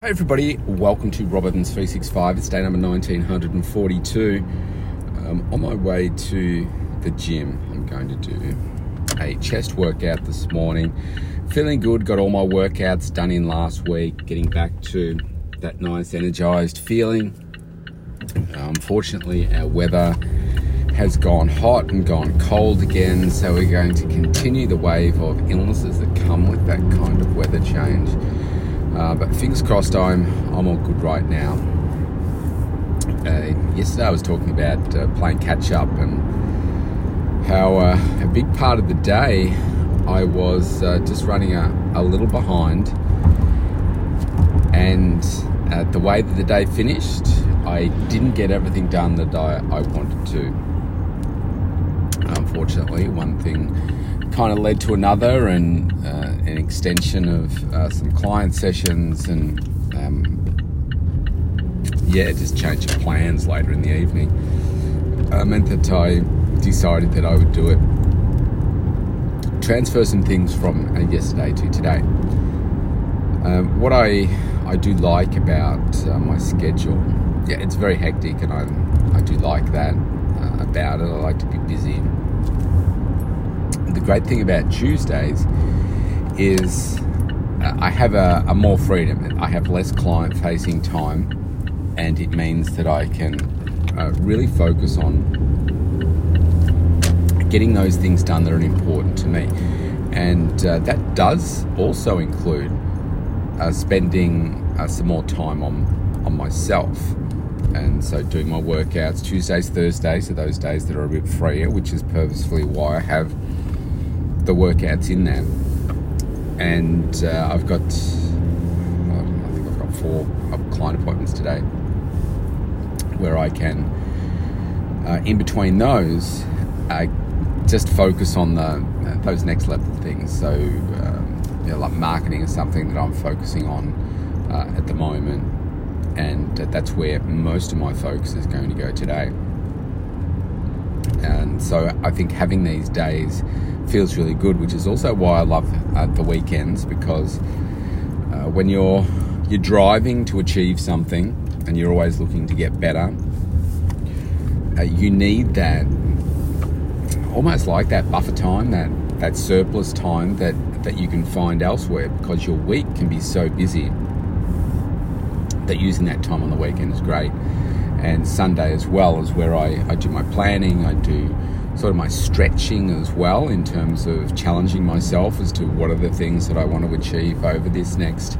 Hey everybody, welcome to Robertons 365. It's day number 1942. Um, on my way to the gym, I'm going to do a chest workout this morning. Feeling good, got all my workouts done in last week, getting back to that nice energized feeling. Unfortunately, our weather has gone hot and gone cold again, so we're going to continue the wave of illnesses that come with that kind of weather change. Uh, but fingers crossed, I'm I'm all good right now. Uh, yesterday, I was talking about uh, playing catch up and how uh, a big part of the day I was uh, just running a, a little behind, and uh, the way that the day finished, I didn't get everything done that I, I wanted to. Unfortunately, one thing kind of led to another and uh, an extension of uh, some client sessions and um, yeah, just change of plans later in the evening uh, meant that I decided that I would do it. Transfer some things from uh, yesterday to today. Um, what I I do like about uh, my schedule, yeah, it's very hectic, and I I do like that uh, about it. I like to be busy the great thing about Tuesdays is uh, I have a, a, more freedom. I have less client facing time, and it means that I can uh, really focus on getting those things done that are important to me. And uh, that does also include uh, spending uh, some more time on, on myself. And so, doing my workouts Tuesdays, Thursdays are those days that are a bit freer, which is purposefully why I have the workouts in there. And uh, I've got, I think I've got four client appointments today where I can, uh, in between those, uh, just focus on the uh, those next level things. So, um, you know, like marketing is something that I'm focusing on uh, at the moment, and that's where most of my focus is going to go today. And so, I think having these days feels really good, which is also why I love uh, the weekends because uh, when you're you're driving to achieve something and you're always looking to get better, uh, you need that almost like that buffer time, that that surplus time that that you can find elsewhere because your week can be so busy that using that time on the weekend is great. And Sunday as well is where I, I do my planning, I do sort of my stretching as well in terms of challenging myself as to what are the things that I want to achieve over this next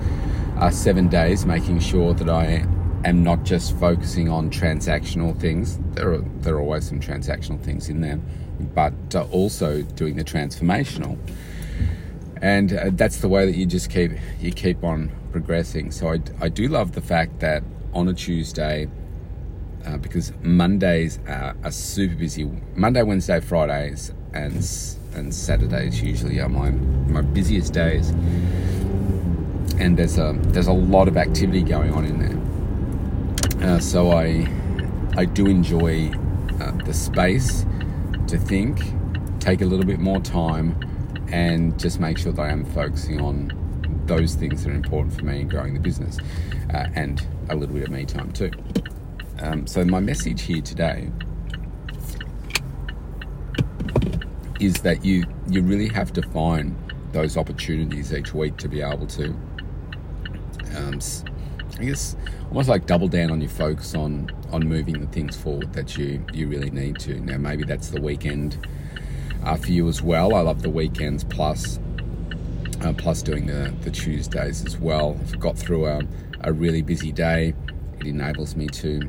uh, seven days, making sure that I am not just focusing on transactional things. There are there are always some transactional things in there, but uh, also doing the transformational. And uh, that's the way that you just keep you keep on progressing. So I, I do love the fact that on a Tuesday uh, because Mondays are, are, super busy. Monday, Wednesday, Fridays, and and Saturdays usually are my my busiest days, and there's a there's a lot of activity going on in there. Uh, so I I do enjoy uh, the space to think, take a little bit more time, and just make sure that I am focusing on those things that are important for me in growing the business, uh, and a little bit of me time too. Um, so, my message here today is that you you really have to find those opportunities each week to be able to, um, I guess, almost like double down on your focus on on moving the things forward that you you really need to. Now, maybe that's the weekend uh, for you as well. I love the weekends plus. Uh, plus doing the, the Tuesdays as well. I've got through a, a really busy day. It enables me to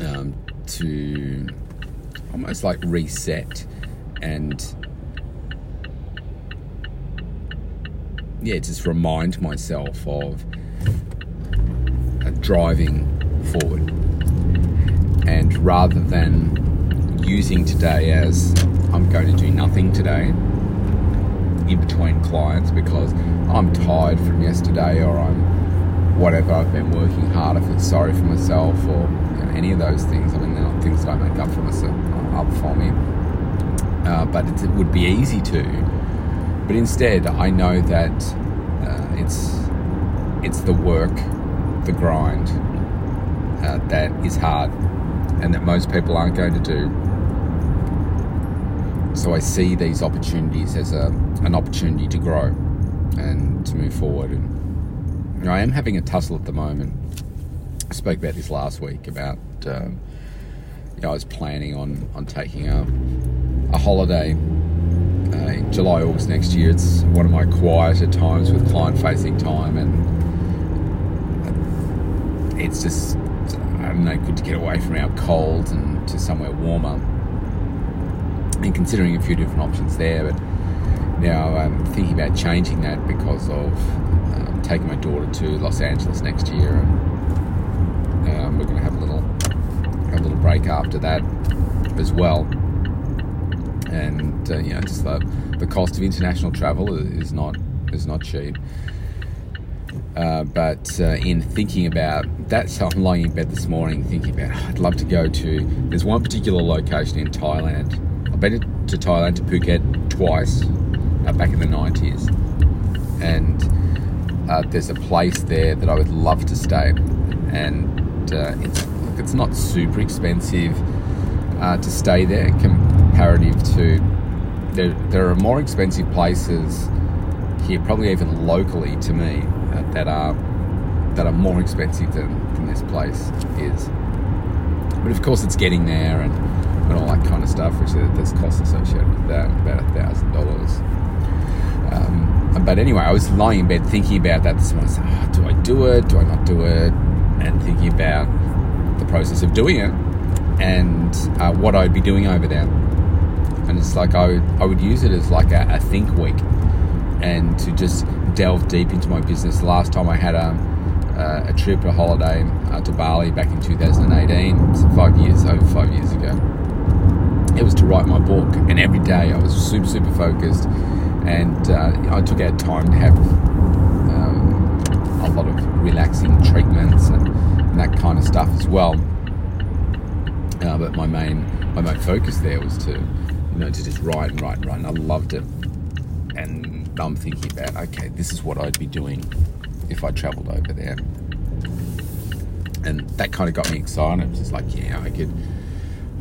um, to almost like reset and yeah, just remind myself of driving forward. And rather than using today as I'm going to do nothing today in between clients because I'm tired from yesterday or I'm whatever, I've been working hard, I feel sorry for myself or any of those things. I mean, they're not things that I make up for myself, up for me. Uh, but it would be easy to. But instead, I know that uh, it's it's the work, the grind uh, that is hard and that most people aren't going to do. So I see these opportunities as a, an opportunity to grow and to move forward. And you know, I am having a tussle at the moment. I spoke about this last week about um, you know, I was planning on on taking a a holiday uh, in July August next year. It's one of my quieter times with client facing time, and it's just I don't know good to get away from our cold and to somewhere warmer. And considering a few different options there, but now I'm thinking about changing that because of um, taking my daughter to Los Angeles next year, and um, we're going to have a little a little break after that as well. And uh, you know, just the, the cost of international travel is not is not cheap. Uh, but uh, in thinking about that, so I'm lying in bed this morning thinking about oh, I'd love to go to. There's one particular location in Thailand. I've been to Thailand to Phuket twice uh, back in the 90s, and uh, there's a place there that I would love to stay, and uh, it's it's not super expensive uh, to stay there comparative to there, there are more expensive places here probably even locally to me uh, that are that are more expensive than, than this place is. But of course it's getting there and, and all that kind of stuff which there's costs associated with that about a thousand dollars. Um, but anyway I was lying in bed thinking about that this morning. Oh, do I do it? Do I not do it and thinking about the process of doing it and uh, what I'd be doing over there. And it's like I would, I would use it as like a, a, think week and to just delve deep into my business. Last time I had a, a, trip, a holiday uh, to Bali back in 2018, so five years, over five years ago. It was to write my book, and every day I was super, super focused, and uh, I took out time to have um, a lot of relaxing treatments and that kind of stuff as well. Uh, but my main my main focus there was to you know to just write and write and write, and I loved it. And I'm thinking about okay, this is what I'd be doing if I travelled over there, and that kind of got me excited. It was just like, yeah, I could.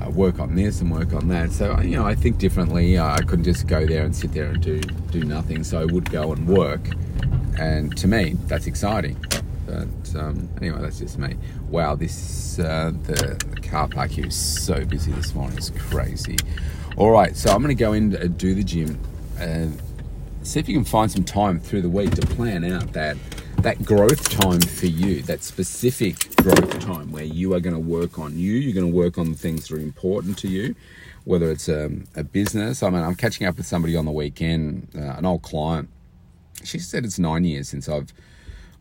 Uh, work on this and work on that. So you know, I think differently. Uh, I couldn't just go there and sit there and do do nothing. So I would go and work, and to me, that's exciting. But um, anyway, that's just me. Wow, this uh, the, car park here is so busy this morning. It's crazy. All right, so I'm going to go in and do the gym and see if you can find some time through the week to plan out that that growth time for you, that specific growth time where you are going to work on you. You're going to work on the things that are important to you, whether it's um, a business. I mean, I'm catching up with somebody on the weekend, uh, an old client. She said it's nine years since I've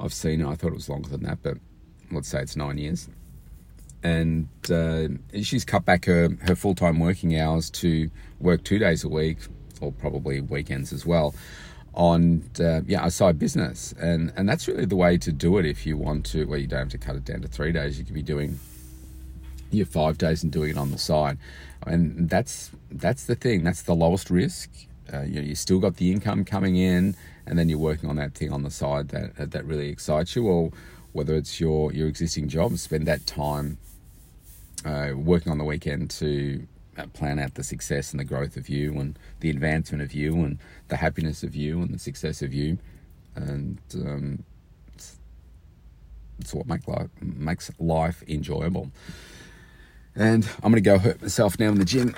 I've seen it. I thought it was longer than that, but let's say it's nine years. And uh, she's cut back her, her full time working hours to work two days a week, or probably weekends as well, on uh, yeah a side business. And and that's really the way to do it if you want to. Well, you don't have to cut it down to three days. You could be doing your five days and doing it on the side. And that's that's the thing. That's the lowest risk. Uh, you know, you still got the income coming in, and then you're working on that thing on the side that that really excites you, or whether it's your your existing job, spend that time uh, working on the weekend to uh, plan out the success and the growth of you, and the advancement of you, and the happiness of you, and the success of you, and um, it's, it's what make life, makes life enjoyable. And I'm going to go hurt myself now in the gym.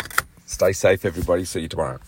Stay safe, everybody. See you tomorrow.